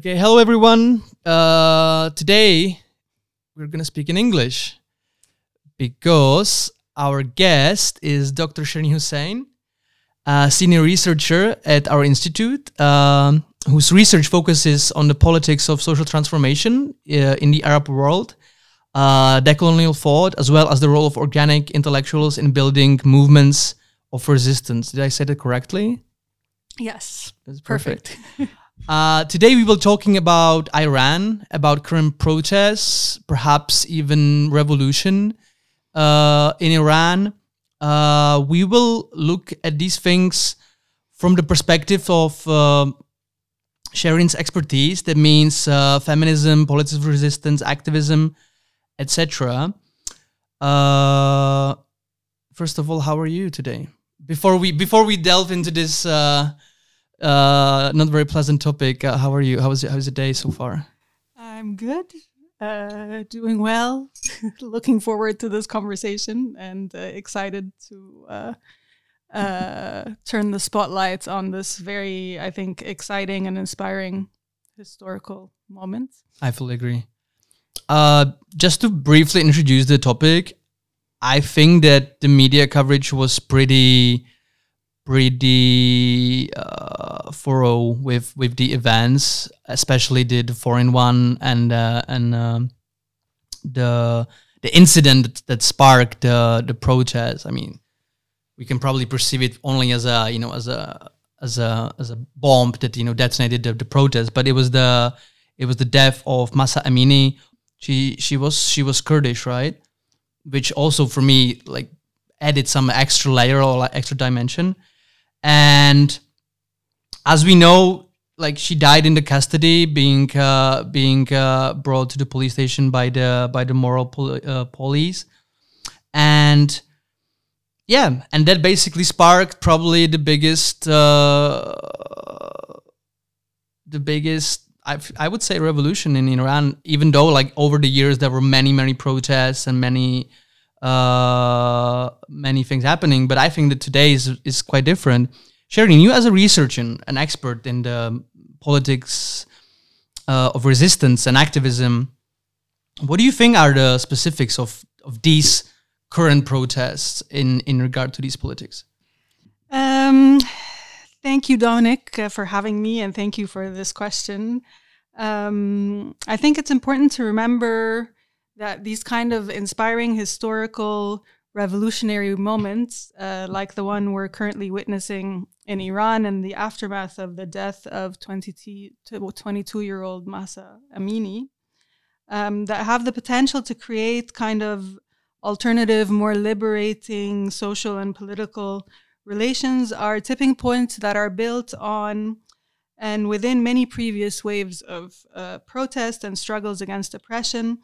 Okay, hello everyone. Uh, today we're gonna speak in English because our guest is Dr. Cherine Hussein, a senior researcher at our institute, um, whose research focuses on the politics of social transformation uh, in the Arab world, uh, decolonial thought, as well as the role of organic intellectuals in building movements of resistance. Did I say that correctly? Yes. That's perfect. Uh, today we will talking about Iran, about current protests, perhaps even revolution uh, in Iran. Uh, we will look at these things from the perspective of uh, Cherine's expertise. That means uh, feminism, political resistance, activism, etc. Uh, first of all, how are you today? Before we before we delve into this uh, not very pleasant topic, uh, how are you? How was how's the day so far? I'm good. Uh, doing well. Looking forward to this conversation and uh, excited to uh, uh, turn the spotlight on this very, I think, exciting and inspiring historical moment. I fully agree. Uh, just to briefly introduce the topic, I think that the media coverage was pretty, pretty uh, thorough with with the events, especially the, the foreign one and uh, and um, the the incident that sparked the the protest. I mean, we can probably perceive it only as a you know as a as a as a bomb that you know detonated the, the protest, but it was the it was the death of Mahsa Amini. She she was she was Kurdish, right? Which also for me like added some extra layer or like extra dimension. And as we know, like she died in the custody, being uh, being uh, brought to the police station by the by the moral pol- uh, police, and yeah, and that basically sparked probably the biggest uh, the biggest I, I would say revolution in Iran. Even though like over the years there were many many protests and many uh, many things happening, but I think that today is is quite different. Cherine, you as a researcher and an expert in the politics uh, of resistance and activism, what do you think are the specifics of of these current protests in in regard to these politics? Um, thank you, Dominic, uh, for having me, and thank you for this question. Um, I think it's important to remember that these kind of inspiring historical revolutionary moments, uh, like the one we're currently witnessing in Iran and the aftermath of the death of 22 year old Mahsa Amini, um, that have the potential to create kind of alternative, more liberating social and political relations, are tipping points that are built on and within many previous waves of uh, protest and struggles against oppression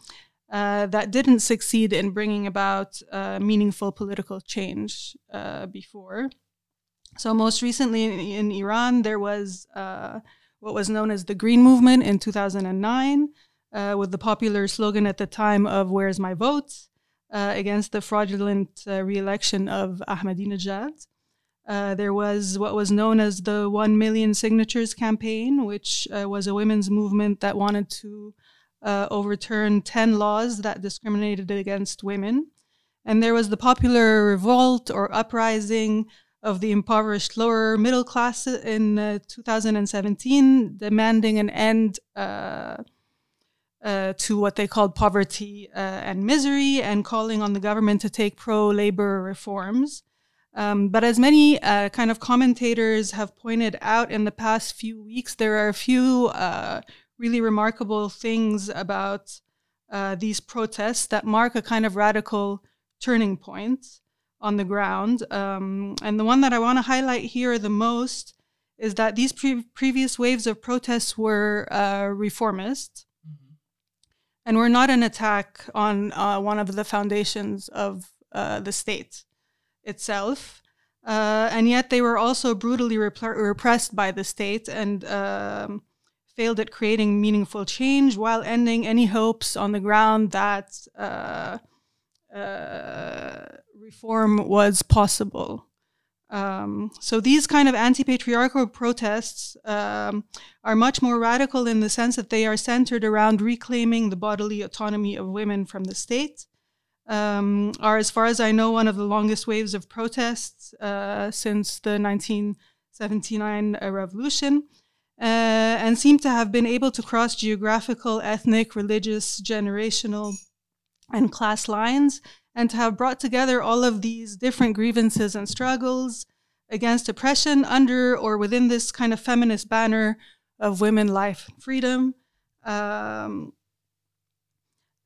uh, that didn't succeed in bringing about uh, meaningful political change uh, before. So, most recently in, in Iran, there was uh, what was known as the Green Movement in 2009, uh, with the popular slogan at the time of Where's My Vote against the fraudulent re election of Ahmadinejad. there was what was known as the 1 Million Signatures campaign, which was a women's movement that wanted to uh, overturned 10 laws that discriminated against women. And there was the popular revolt or uprising of the impoverished lower middle class in uh, 2017, demanding an end uh, uh, to what they called poverty uh, and misery and calling on the government to take pro labor reforms. Um, but as many uh, kind of commentators have pointed out in the past few weeks, there are a few uh, really remarkable things about uh, these protests that mark a kind of radical turning point on the ground. Um, and the one that I want to highlight here the most is that these pre- previous waves of protests were uh, reformist mm-hmm. and were not an attack on uh, one of the foundations of uh, the state itself. Uh, and yet they were also brutally rep- repressed by the state and um, failed at creating meaningful change while ending any hopes on the ground that uh, uh, reform was possible. Um, so these kind of anti-patriarchal protests um, are much more radical in the sense that they are centered around reclaiming the bodily autonomy of women from the state. Um, are, as far as I know, one of the longest waves of protests uh, since the 1979 uh, revolution, uh, and seem to have been able to cross geographical, ethnic, religious, generational, and class lines and to have brought together all of these different grievances and struggles against oppression under or within this kind of feminist banner of women, life, freedom. Um,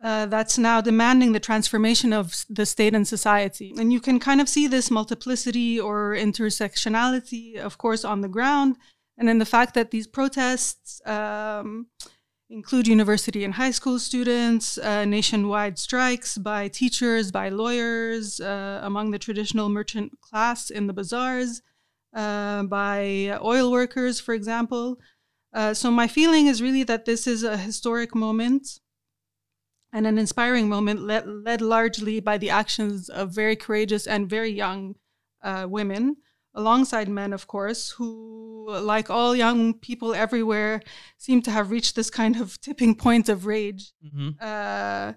uh, that's now demanding the transformation of the state and society. And you can kind of see this multiplicity or intersectionality, of course, on the ground, and then the fact that these protests um, include university and high school students, uh, nationwide strikes by teachers, by lawyers, uh, among the traditional merchant class in the bazaars, uh, by oil workers, for example. Uh, so, my feeling is really that this is a historic moment and an inspiring moment led, led largely by the actions of very courageous and very young uh, women alongside men, of course, who, like all young people everywhere, seem to have reached this kind of tipping point of rage. Mm-hmm. Uh,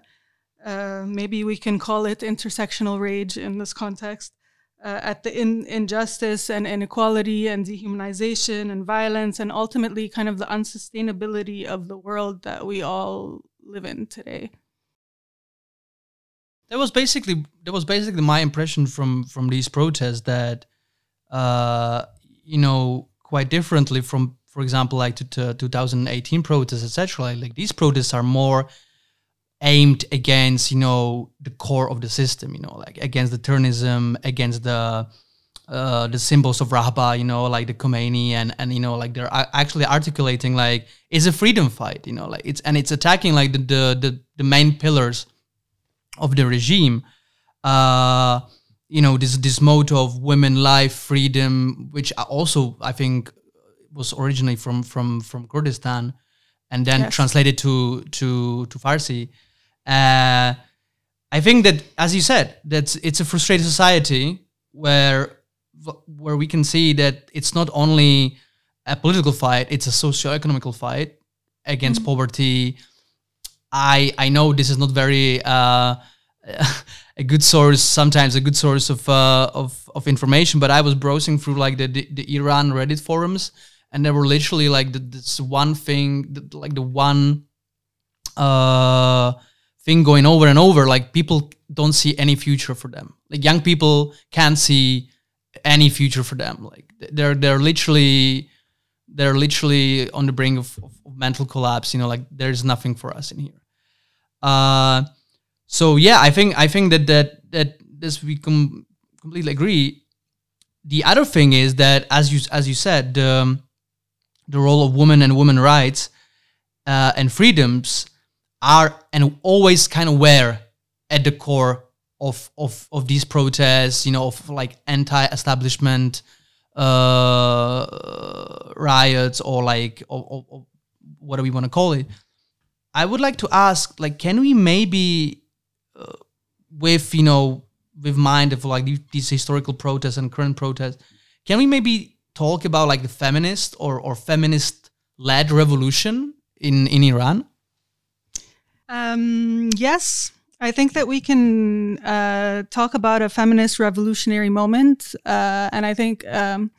uh, maybe we can call it intersectional rage in this context. Uh, at the in- injustice and inequality and dehumanization and violence, and ultimately, kind of the unsustainability of the world that we all live in today. That was basically that was basically my impression from from these protests that uh, you know, quite differently from, for example, like to, to 2018 protests, etc. Like these protests are more aimed against, you know, the core of the system, you know, like against the Turnism, against the uh, the symbols of Rahba, you know, like the Khomeini, and and you know, like they're actually articulating like it's a freedom fight, you know, like it's and it's attacking like the the the, the main pillars of the regime. Uh, you know this this motto of women life freedom which also i think was originally from from from kurdistan and then yes. translated to to to farsi uh, i think that as you said that it's a frustrated society where where we can see that it's not only a political fight it's a socio-economical fight against mm-hmm. poverty i i know this is not very uh, a good source sometimes a good source of uh, of of information but i was browsing through like the the, the iran reddit forums and there were literally like the, this one thing the, like the one uh thing going over and over like people don't see any future for them. Like young people can't see any future for them. Like they're they're literally they're literally on the brink of, of mental collapse you know like there's nothing for us in here. Uh so yeah, I think I think that that that this we com- completely agree. The other thing is that as you as you said, the the role of women and women rights uh, and freedoms are and always kind of were at the core of of of these protests. You know, of like anti-establishment uh, riots or like or, or, or what do we want to call it? I would like to ask, like, can we maybe with you know with mind of like these historical protests and current protests can we maybe talk about like the feminist or or feminist led revolution in in iran? Um, yes. I think that we can uh, talk about a feminist revolutionary moment, uh, and I think um,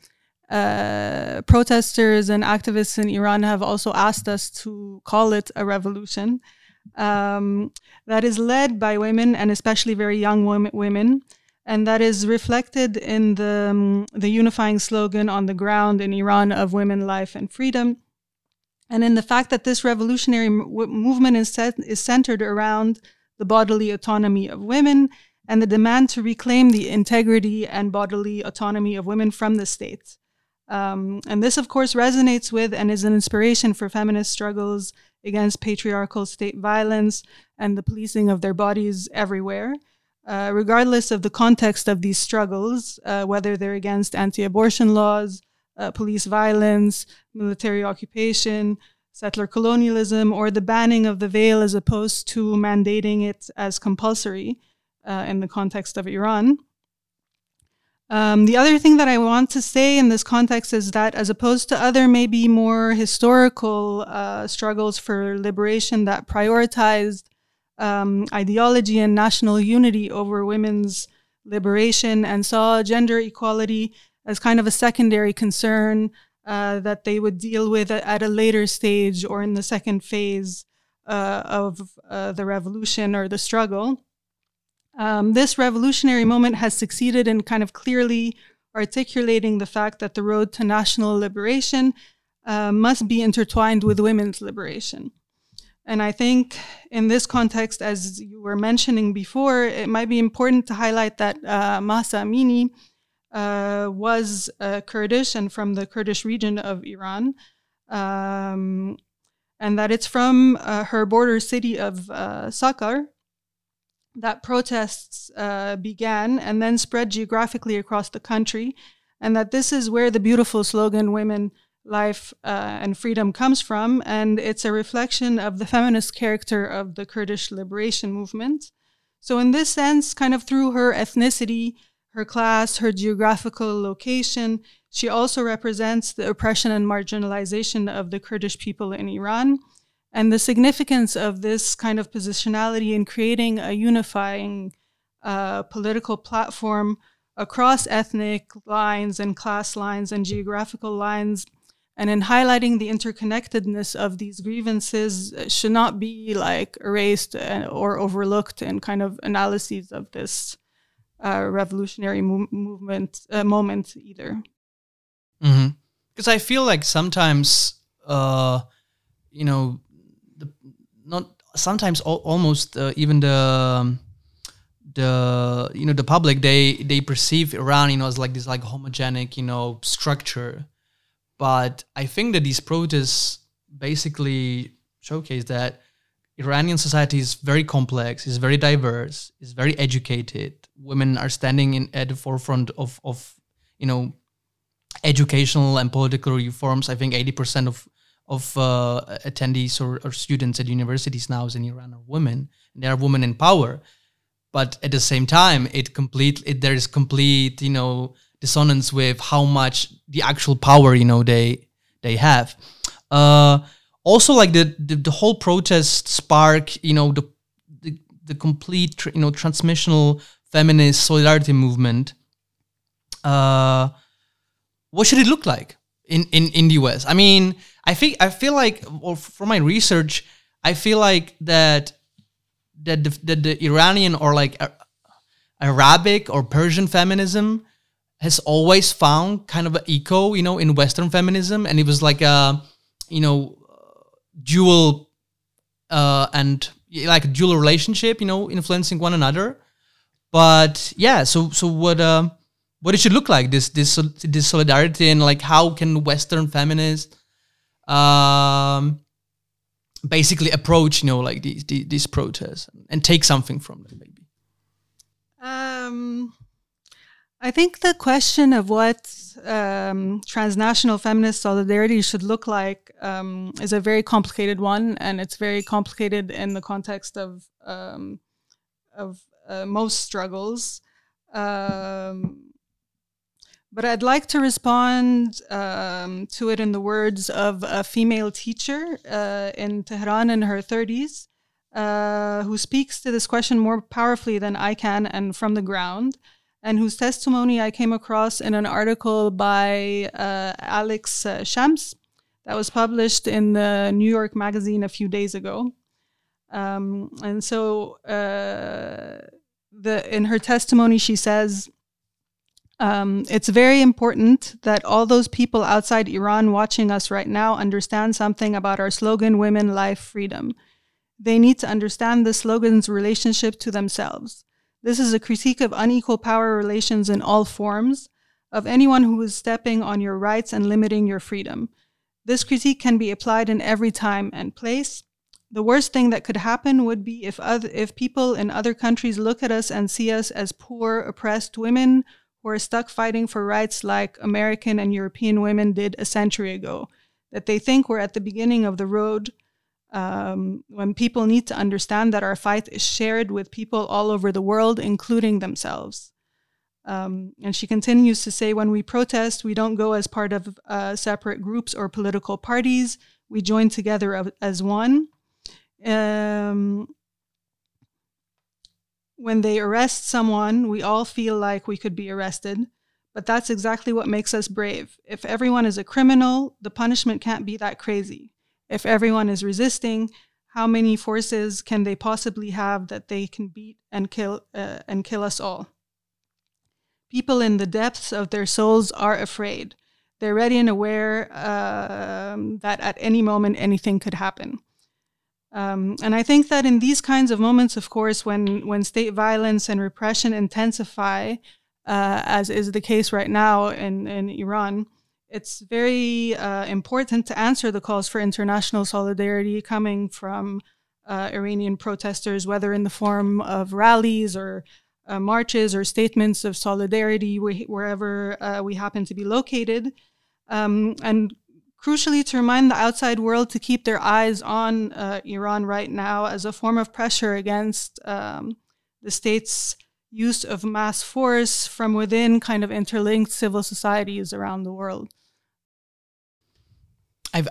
uh, protesters and activists in Iran have also asked us to call it a revolution um, that is led by women and especially very young women. And that is reflected in the, um, the unifying slogan on the ground in Iran of women, life, and freedom. And in the fact that this revolutionary movement is, set, is centered around the bodily autonomy of women and the demand to reclaim the integrity and bodily autonomy of women from the state. Um, and this, of course, resonates with and is an inspiration for feminist struggles against patriarchal state violence and the policing of their bodies everywhere. Uh, regardless of the context of these struggles, uh, whether they're against anti abortion laws, uh, police violence, military occupation, settler colonialism, or the banning of the veil as opposed to mandating it as compulsory uh, in the context of Iran. Um, the other thing that I want to say in this context is that, as opposed to other maybe more historical uh, struggles for liberation that prioritized um, ideology and national unity over women's liberation and saw gender equality as kind of a secondary concern uh, that they would deal with at a later stage or in the second phase uh, of uh, the revolution or the struggle. Um, this revolutionary moment has succeeded in kind of clearly articulating the fact that the road to national liberation uh, must be intertwined with women's liberation. And I think in this context, as you were mentioning before, it might be important to highlight that uh, Mahsa Amini uh, was Kurdish and from the Kurdish region of Iran. Um, and that it's from uh, her border city of uh, Saqqar, that protests uh, began and then spread geographically across the country, and that this is where the beautiful slogan "Women, Life, uh, and Freedom" comes from, and it's a reflection of the feminist character of the Kurdish liberation movement. So, in this sense, kind of through her ethnicity, her class, her geographical location, she also represents the oppression and marginalization of the Kurdish people in Iran and the significance of this kind of positionality in creating a unifying uh, political platform across ethnic lines and class lines and geographical lines and in highlighting the interconnectedness of these grievances should not be like erased uh, or overlooked in kind of analyses of this uh, revolutionary mo- movement uh, moment either because mm-hmm. i feel like sometimes uh, you know not sometimes al- almost uh, even the um, the you know the public they they perceive Iran you know as like this like homogenic you know structure, but I think that these protests basically showcase that Iranian society is very complex, is very diverse, is very educated. Women are standing in at the forefront of of you know educational and political reforms. I think eighty percent of of uh, attendees or, or, students at universities now is in Iran are women. There are women in power, but at the same time, it complete it, there is complete you know dissonance with how much the actual power you know they they have. Uh, also, like the, the, the whole protest spark, you know the the, the complete you know transmissional feminist solidarity movement. Uh, what should it look like in, in, in the US? I mean, I think I feel like, well, from my research, I feel like that that the, that the Iranian or like Arabic or Persian feminism has always found kind of an echo, you know, in Western feminism, and it was like a, you know, dual uh, and like a dual relationship, you know, influencing one another. But yeah, so so what uh, what it should look like this this this solidarity and like how can Western feminists um, basically approach you know like these these, these protests and take something from them maybe. Um, i think the question of what um, transnational feminist solidarity should look like um, is a very complicated one and it's very complicated in the context of um, of uh, most struggles. Um, but I'd like to respond um, to it in the words of a female teacher uh, in Tehran in her 30s, uh, who speaks to this question more powerfully than I can and from the ground, and whose testimony I came across in an article by uh, Alex uh, Shams that was published in the New York Magazine a few days ago. Um, and so, uh, the in her testimony, she says, um, it's very important that all those people outside Iran watching us right now understand something about our slogan, Women, Life, Freedom. They need to understand the slogan's relationship to themselves. This is a critique of unequal power relations in all forms, of anyone who is stepping on your rights and limiting your freedom. This critique can be applied in every time and place. The worst thing that could happen would be if, other, if people in other countries look at us and see us as poor, oppressed women are stuck fighting for rights like American and European women did a century ago, that they think we're at the beginning of the road um, when people need to understand that our fight is shared with people all over the world, including themselves. Um, and she continues to say, when we protest, we don't go as part of uh, separate groups or political parties. We join together as one. Um, when they arrest someone, we all feel like we could be arrested. But that's exactly what makes us brave. If everyone is a criminal, the punishment can't be that crazy. If everyone is resisting, how many forces can they possibly have that they can beat and kill uh, and kill us all? People in the depths of their souls are afraid. They're ready and aware um, that at any moment anything could happen. Um, and I think that in these kinds of moments, of course, when when state violence and repression intensify, uh, as is the case right now in, in Iran, it's very uh, important to answer the calls for international solidarity coming from uh, Iranian protesters, whether in the form of rallies or uh, marches or statements of solidarity wherever uh, we happen to be located. Um, and crucially, to remind the outside world to keep their eyes on uh, Iran right now as a form of pressure against um, the state's use of mass force from within kind of interlinked civil societies around the world.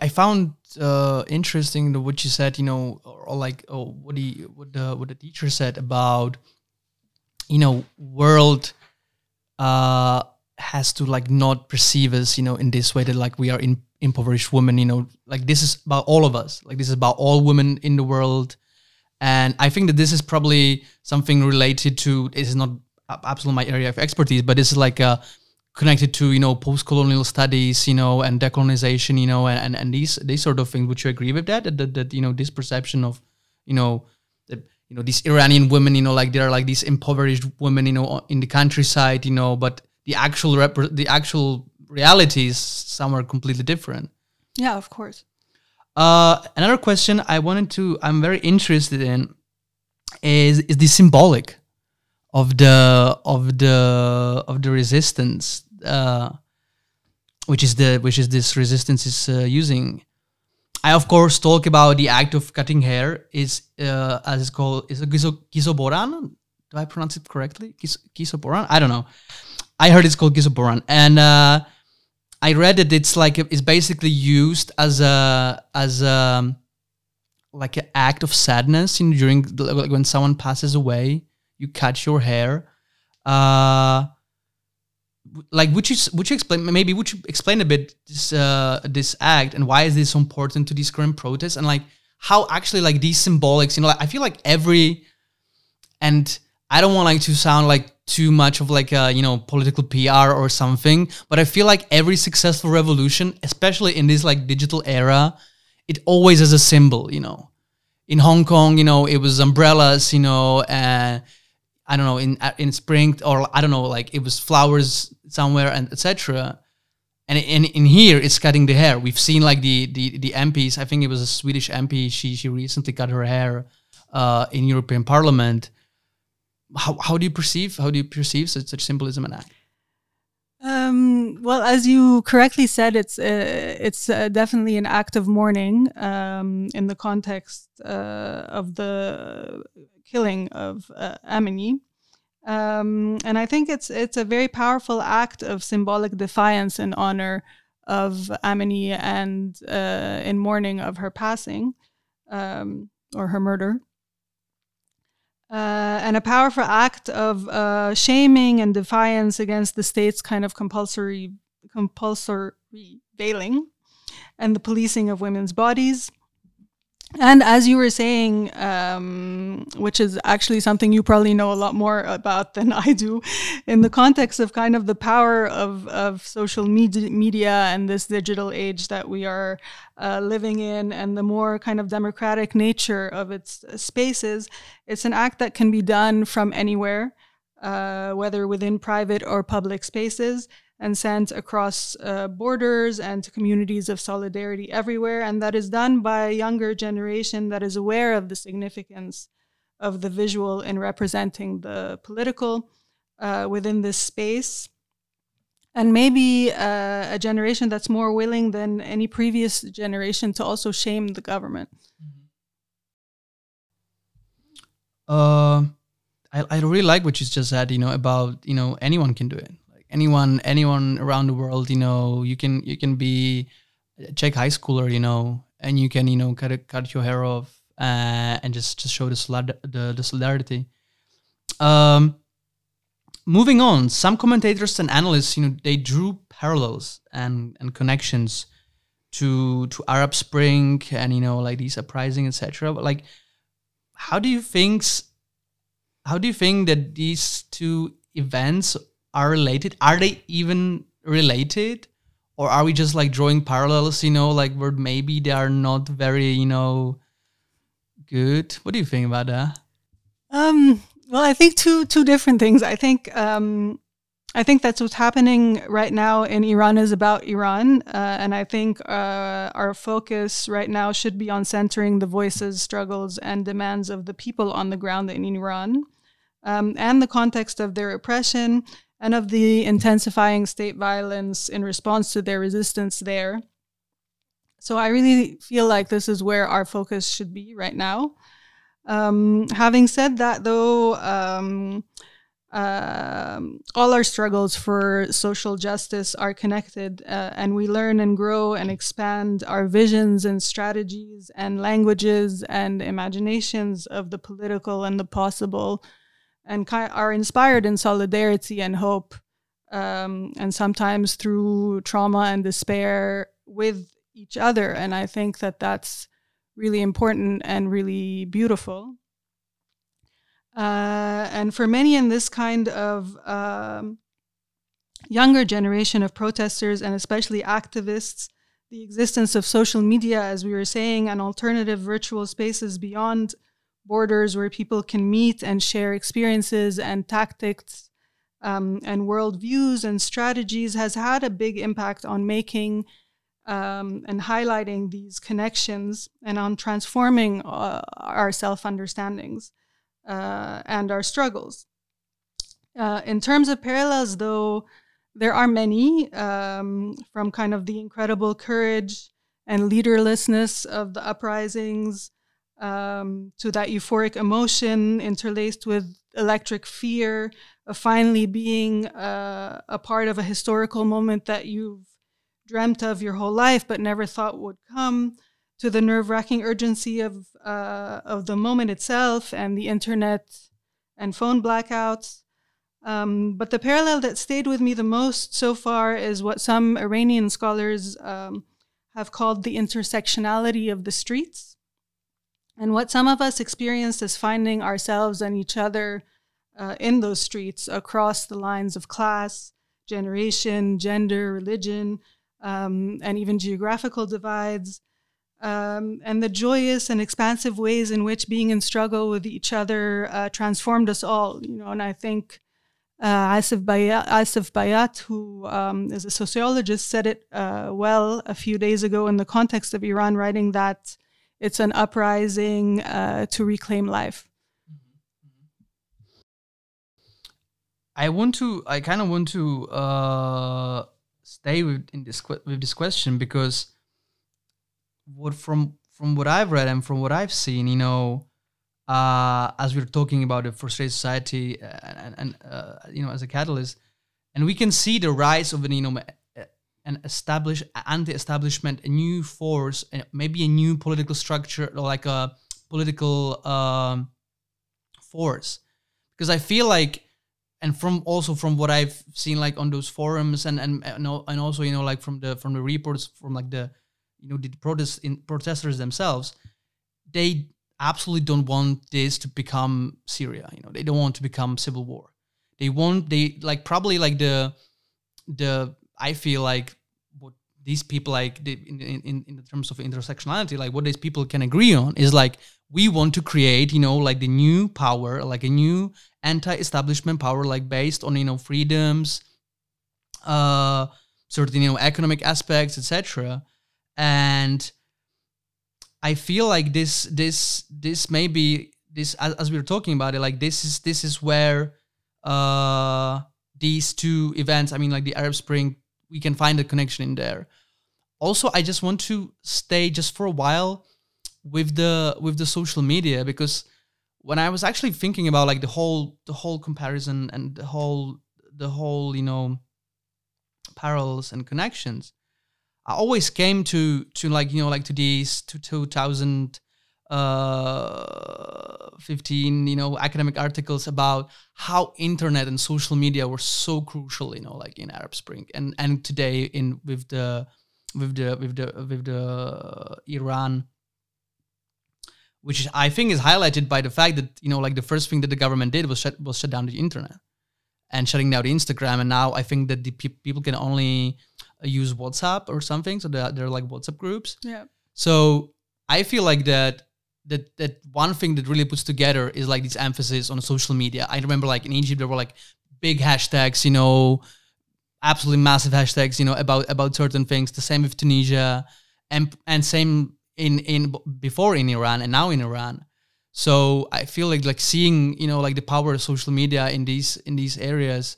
I found uh, interesting the, what you said, you know, or, like oh, what he what the what the teacher said about you know world uh has to like not perceive us you know in this way that like we are in, impoverished women you know like this is about all of us like this is about all women in the world and i think that this is probably something related to this is not absolutely my area of expertise but this is like uh connected to you know post-colonial studies you know and decolonization you know and, and, and these these sort of things would you agree with that that, that, that you know this perception of you know that, you know these Iranian women, you know, like they're like these impoverished women, you know, in the countryside, you know, but the actual rep- the actual reality is somewhere completely different. Yeah, of course. Uh, another question I wanted to, I'm very interested in, is is the symbolic of the of the of the resistance, uh, which is the which is this resistance is uh, using. I of course talk about the act of cutting hair is uh, as it's called is a gizoboran. Do I pronounce it correctly? Gizoboran? I don't know. I heard it's called gizoboran, and uh, I read that it's like it's basically used as a as a like an act of sadness. Know, during like when someone passes away, you cut your hair. Uh, like would you would you explain maybe would you explain a bit this uh, this act and why is this so important to these current protests and like how actually like these symbolics you know like, I feel like every and I don't want like to sound like too much of like a you know political PR or something but I feel like every successful revolution especially in this like digital era it always has a symbol you know in Hong Kong you know it was umbrellas you know and I don't know in in spring or I don't know like it was flowers somewhere and etc. And in in here it's cutting the hair. We've seen like the the the MPs. I think it was a Swedish MP. She she recently cut her hair uh, in European Parliament. How how do you perceive how do you perceive such such symbolism and act? Um, well, as you correctly said, it's uh, it's uh, definitely an act of mourning um, in the context uh, of the killing of uh, Amini. Um, and I think it's it's a very powerful act of symbolic defiance in honor of Amini and uh, in mourning of her passing um, or her murder. Uh, and a powerful act of uh, shaming and defiance against the state's kind of compulsory compulsory veiling and the policing of women's bodies and as you were saying, um, which is actually something you probably know a lot more about than I do, in the context of kind of the power of, of social media, media and this digital age that we are uh, living in, and the more kind of democratic nature of its spaces, it's an act that can be done from anywhere, uh, whether within private or public spaces and sent across uh, borders and to communities of solidarity everywhere. And that is done by a younger generation that is aware of the significance of the visual in representing the political uh, within this space. And maybe uh, a generation that's more willing than any previous generation to also shame the government. Uh, I, I really like what you just said. You know about you know anyone can do it. Anyone anyone around the world. You know you can you can be a Czech high schooler. You know and you can you know cut cut your hair off uh, and just just show the solid, the, the solidarity. Um, moving on, some commentators and analysts, you know, they drew parallels and and connections to to Arab Spring and you know like these uprising etc. But like, how do you think? How do you think that these two events are related? Are they even related? Or are we just like drawing parallels, you know, like where maybe they are not very, you know, good? What do you think about that? Um, well, I think two two different things. I think um, I think that's what's happening right now in Iran is about Iran, uh, and I think uh, our focus right now should be on centering the voices, struggles, and demands of the people on the ground in Iran, um, and the context of their oppression and of the intensifying state violence in response to their resistance there. So I really feel like this is where our focus should be right now. Um, having said that, though, um, uh, all our struggles for social justice are connected, uh, and we learn and grow and expand our visions and strategies and languages and imaginations of the political and the possible, and are inspired in solidarity and hope, um, and sometimes through trauma and despair with each other. And I think that that's really important and really beautiful. Uh, and for many in this kind of um, younger generation of protesters and especially activists, the existence of social media, as we were saying, and alternative virtual spaces beyond borders where people can meet and share experiences and tactics um, and worldviews and strategies has had a big impact on making um, and highlighting these connections and on transforming uh, our self understandings uh, and our struggles. Uh, in terms of parallels, though, there are many um, from kind of the incredible courage and leaderlessness of the uprisings um, to that euphoric emotion interlaced with electric fear of finally being uh, a part of a historical moment that you've dreamt of your whole life but never thought would come to the nerve-wracking urgency of uh, of the moment itself and the internet and phone blackouts. Um, but the parallel that stayed with me the most so far is what some Iranian scholars um, have called the intersectionality of the streets, and what some of us experienced as finding ourselves and each other uh, in those streets across the lines of class, generation, gender, religion, um, and even geographical divides um, and the joyous and expansive ways in which being in struggle with each other uh, transformed us all. You know, and I think uh, Asef, Bayat, Asef Bayat, who um, is a sociologist, said it uh, well a few days ago in the context of Iran, writing that it's an uprising uh, to reclaim life. I want to. I kind of want to uh, stay with in this with this question because what from from what I've read and from what I've seen, you know, uh, as we are talking about the frustrated society uh, and, and uh, you know as a catalyst, and we can see the rise of an you know an establish anti-establishment, a new force, maybe a new political structure or like a political um, force, because I feel like. And from also from what I've seen, like on those forums, and and and also you know like from the from the reports from like the you know the protest in protesters themselves they absolutely don't want this to become syria you know they don't want to become civil war they want they like probably like the the i feel like what these people like in, in in terms of intersectionality like what these people can agree on is like we want to create you know like the new power like a new anti-establishment power like based on you know freedoms uh certain you know economic aspects etc and I feel like this this this maybe this as, as, we were talking about it like this is this is where uh these two events I mean like the Arab Spring we can find a connection in there. Also, I just want to stay just for a while with the with the social media because when I was actually thinking about like the whole the whole comparison and the whole the whole you know parallels and connections, I always came to to like you know like to these to 2000 uh 15 you know academic articles about how internet and social media were so crucial you know like in arab spring and and today in with the with the with the with the iran which i think is highlighted by the fact that you know like the first thing that the government did was shut was shut down the internet and shutting down the instagram. And now i think that the pe- people can only use whatsapp or something. So they're, they're like whatsapp groups. Yeah. so I feel like that that that one thing that really puts together is like this emphasis on social media. I remember like in Egypt there were like big hashtags, you know, absolutely massive hashtags, you know, about about certain things. The same with Tunisia, and and same in in before in Iran and now in Iran. So I feel like like seeing you know like the power of social media in these in these areas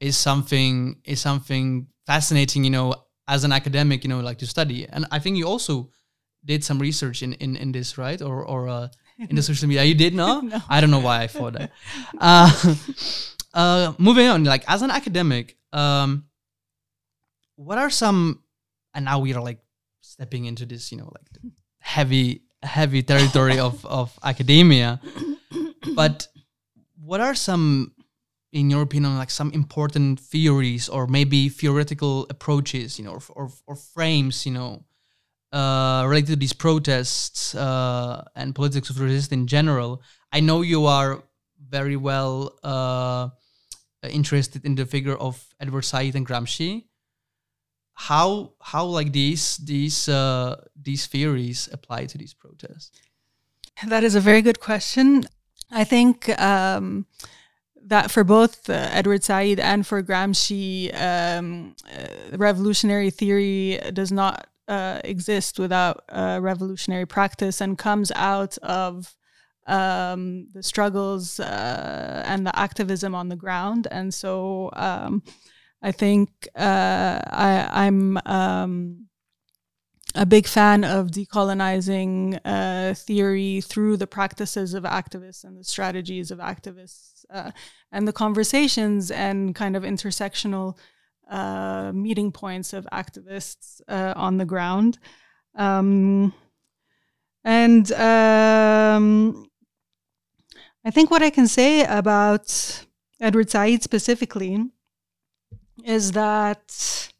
is something is something fascinating. You know, as an academic, you know, like to study. And I think you also did some research in in, in this, right? Or or uh, in the social media. You did no? No. I don't know why I thought that. Uh, uh, moving on, like as an academic, um, what are some? And now we are like stepping into this, you know, like heavy heavy territory of of academia. But what are some, in your opinion, like some important theories or maybe theoretical approaches, you know, or or, or frames, you know, uh, related to these protests uh, and politics of resistance in general. I know you are very well uh, interested in the figure of Edward Said and Gramsci. How how like these these uh, these theories apply to these protests? That is a very good question. I think um, that for both uh, Edward Said and for Gramsci, um, uh, revolutionary theory does not uh, exist without revolutionary practice and comes out of um, the struggles uh, and the activism on the ground. And so um, I think uh, I, I'm um, a big fan of decolonizing uh, theory through the practices of activists and the strategies of activists and the conversations and kind of intersectional uh, meeting points of activists uh, on the ground. Um, and um, I think what I can say about Edward Said specifically is that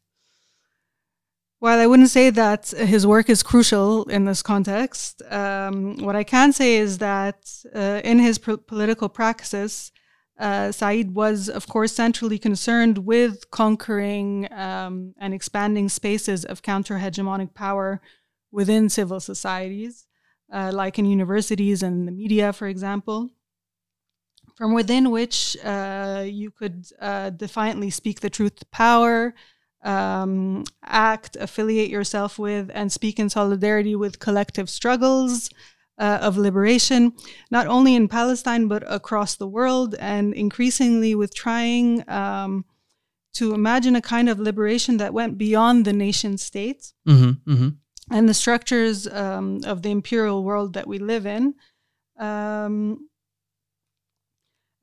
while I wouldn't say that his work is crucial in this context, um, what I can say is that uh, in his pr- political praxis, uh, Said was, of course, centrally concerned with conquering um, and expanding spaces of counter hegemonic power within civil societies, uh, like in universities and the media, for example, from within which uh, you could uh, defiantly speak the truth to power, um, act, affiliate yourself with, and speak in solidarity with collective struggles uh, of liberation, not only in Palestine, but across the world, and increasingly with trying um, to imagine a kind of liberation that went beyond the nation states Mm-hmm, mm-hmm. and the structures um, of the imperial world that we live in. Um,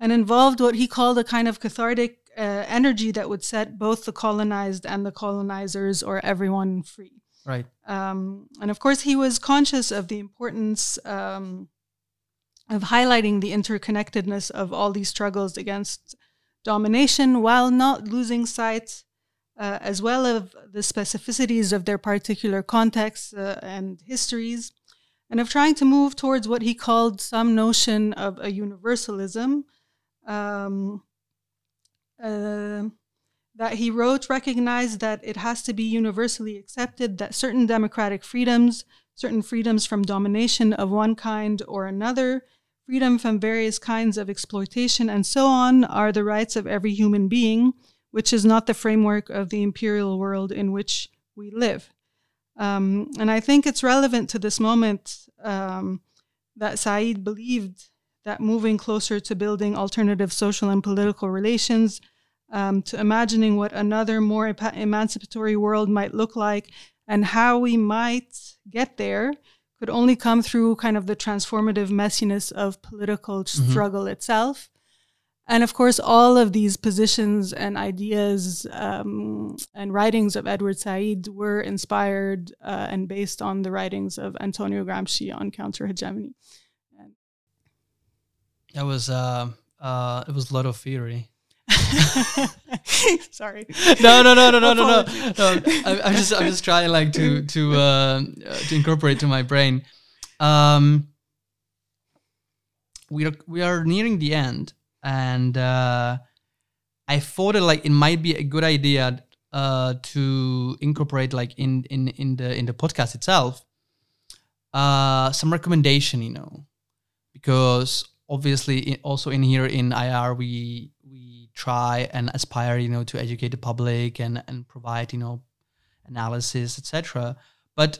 and involved what he called a kind of cathartic uh, energy that would set both the colonized and the colonizers or everyone free. Right. Um, and of course, he was conscious of the importance um, of highlighting the interconnectedness of all these struggles against domination while not losing sight uh, as well of the specificities of their particular contexts uh, and histories, and of trying to move towards what he called some notion of a universalism. Um, uh, that he wrote recognized that it has to be universally accepted that certain democratic freedoms, certain freedoms from domination of one kind or another, freedom from various kinds of exploitation, and so on, are the rights of every human being, which is not the framework of the imperial world in which we live. Um, and I think it's relevant to this moment um, that Said believed that moving closer to building alternative social and political relations um, to imagining what another more epa- emancipatory world might look like and how we might get there could only come through kind of the transformative messiness of political struggle itself. And of course, all of these positions and ideas um, and writings of Edward Said were inspired uh, and based on the writings of Antonio Gramsci on counter hegemony. That was uh, uh, it was a lot of theory. Sorry. no, no, no, no, no, no, no. no. I, I'm just, I'm just trying like to to uh, to incorporate to my brain. Um, we are we are nearing the end, and uh, I thought that like it might be a good idea uh, to incorporate like in in in the in the podcast itself uh, some recommendation, you know, because obviously also in here in IR we try and aspire, you know, to educate the public and and provide you know analysis, etc. But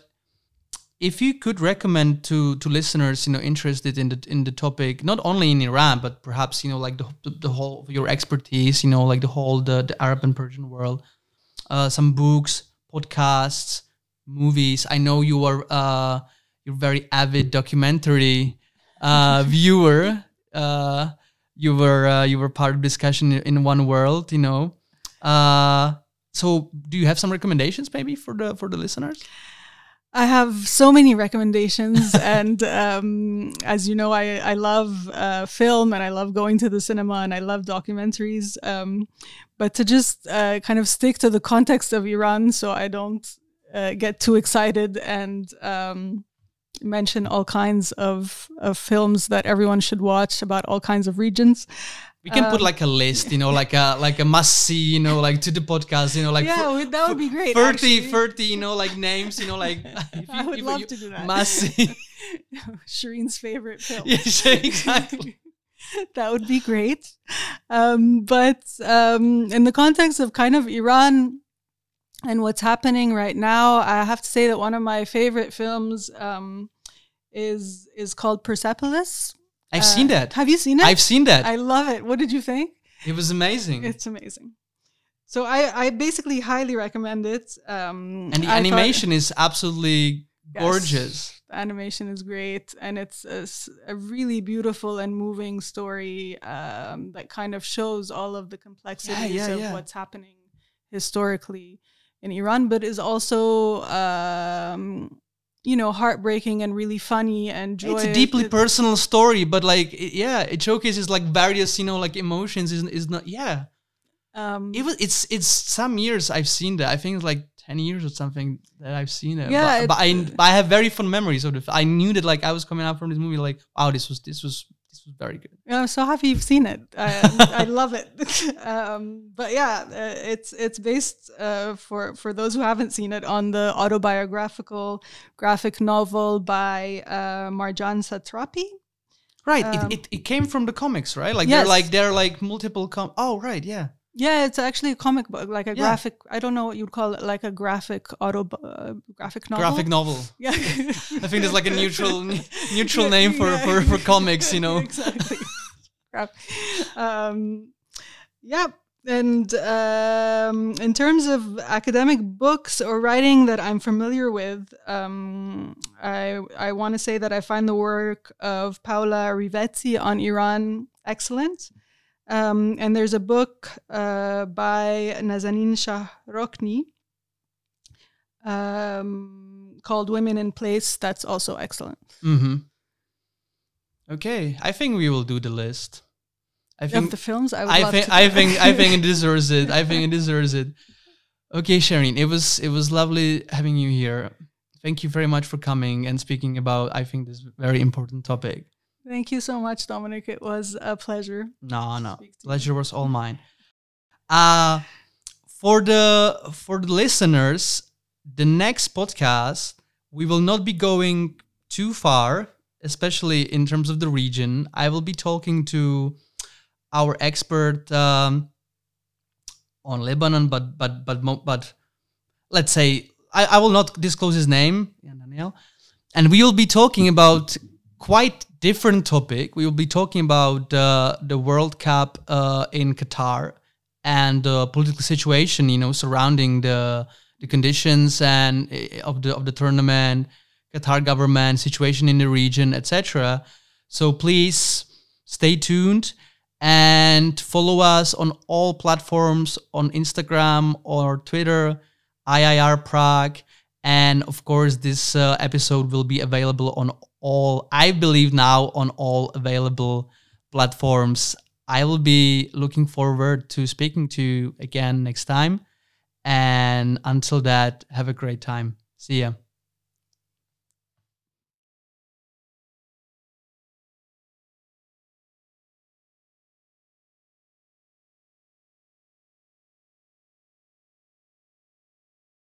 if you could recommend to to listeners you know interested in the in the topic not only in iran but perhaps you know like the, the whole your expertise you know like the whole the, the arab and persian world uh, some books podcasts movies i know you are uh you're very avid documentary uh viewer uh you were uh, you were part of discussion in one world you know uh so do you have some recommendations maybe for the for the listeners I have so many recommendations, and um, as you know, I I love uh, film and I love going to the cinema and I love documentaries. Um, but to just uh, kind of stick to the context of Iran, so I don't uh, get too excited and um, mention all kinds of, of films that everyone should watch about all kinds of regions. We can um, put like a list, you know, like a like a must see, you know, like to the podcast, you know, like yeah, for, that would be great. 30, actually. 30, you know, like names, you know, like you, I would love to do that. Must see. Cherine's favorite film. Yeah, exactly. that would be great. Um, but um, in the context of kind of Iran and what's happening right now, I have to say that one of my favorite films um, is is called Persepolis I've uh, seen that. Have you seen it? I've seen that. I love it. What did you think? It was amazing. It's amazing. So I, I basically highly recommend it. Um, and the I animation is absolutely gorgeous. Yes, the animation is great, and it's a, a really beautiful and moving story um, that kind of shows all of the complexities yeah, yeah, of yeah. what's happening historically in Iran, but is also um, you know heartbreaking and really funny and joyous. It's a deeply personal story, but like it, yeah, it showcases like various you know like emotions. Is is not yeah. Um, it was it's it's some years I've seen that. I think it's like ten years or something that I've seen it. Yeah, but, but I I have very fond memories of it. I knew that like I was coming out from this movie like wow this was this was very good. I'm so happy you've seen it. I, I love it. um, but yeah, uh, it's it's based uh, for for those who haven't seen it on the autobiographical graphic novel by uh, Marjane Satrapi. Right. Um, it, it, it came from the comics, right? Like yes. they're like they're like multiple com. Oh, right. Yeah. Yeah, it's actually a comic book, like a yeah. graphic. I don't know what you'd call it, like a graphic auto uh, graphic novel. Graphic novel. Yeah, I think there's like a neutral neutral name for, yeah. for for comics, you know. exactly. um, yeah, and um, in terms of academic books or writing that I'm familiar with, um, I I want to say that I find the work of Paola Rivetti on Iran excellent. Um, and there's a book uh, by Nazanin Shahrokni um, called Women in Place that's also excellent. Mm-hmm. Okay, I think we will do the list. I think of the films. I, I think I think I think it deserves it. I think it deserves it. Okay, Cherine, it was it was lovely having you here. Thank you very much for coming and speaking about I think this very important topic. Thank you so much, Dominic. It was a pleasure. No, no, pleasure was all mine. Uh for the for the listeners, the next podcast we will not be going too far, especially in terms of the region. I will be talking to our expert um, on Lebanon, but but but but let's say I, I will not disclose his name, Daniel, and we will be talking about quite different topic. We will be talking about uh, the World Cup uh, in Qatar and the political situation, you know, surrounding the the conditions and uh, of the of the tournament, Qatar government, situation in the region, etc. So please stay tuned and follow us on all platforms on Instagram or Twitter, IIR Prague. And of course, this uh, episode will be available on all, I believe now, on all available platforms. I will be looking forward to speaking to you again next time. And until that, have a great time. See ya.